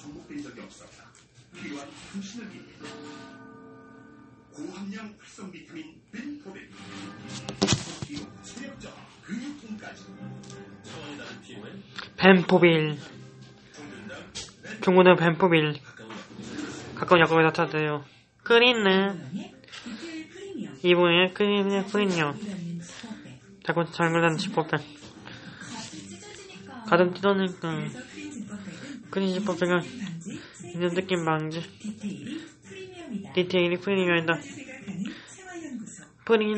정복된 적이 없었다. 필요한 당신을 위해. 고함량 활성 비타민 벤포백. 기록 체력자 근육통까지. 차원이 다른 피부에 벤포빌. 중고는 벤포빌. 가까운 약국. 가까운 약국에서 찾아요. 프리미엄 이분의 이라는 스포백 자꾸 잘못한 지퍼백. 찢어지니까. 가슴 찢어지니까 지퍼백은 방지 있는 느낌 방지. 디테일이 프리미엄이다. 프리미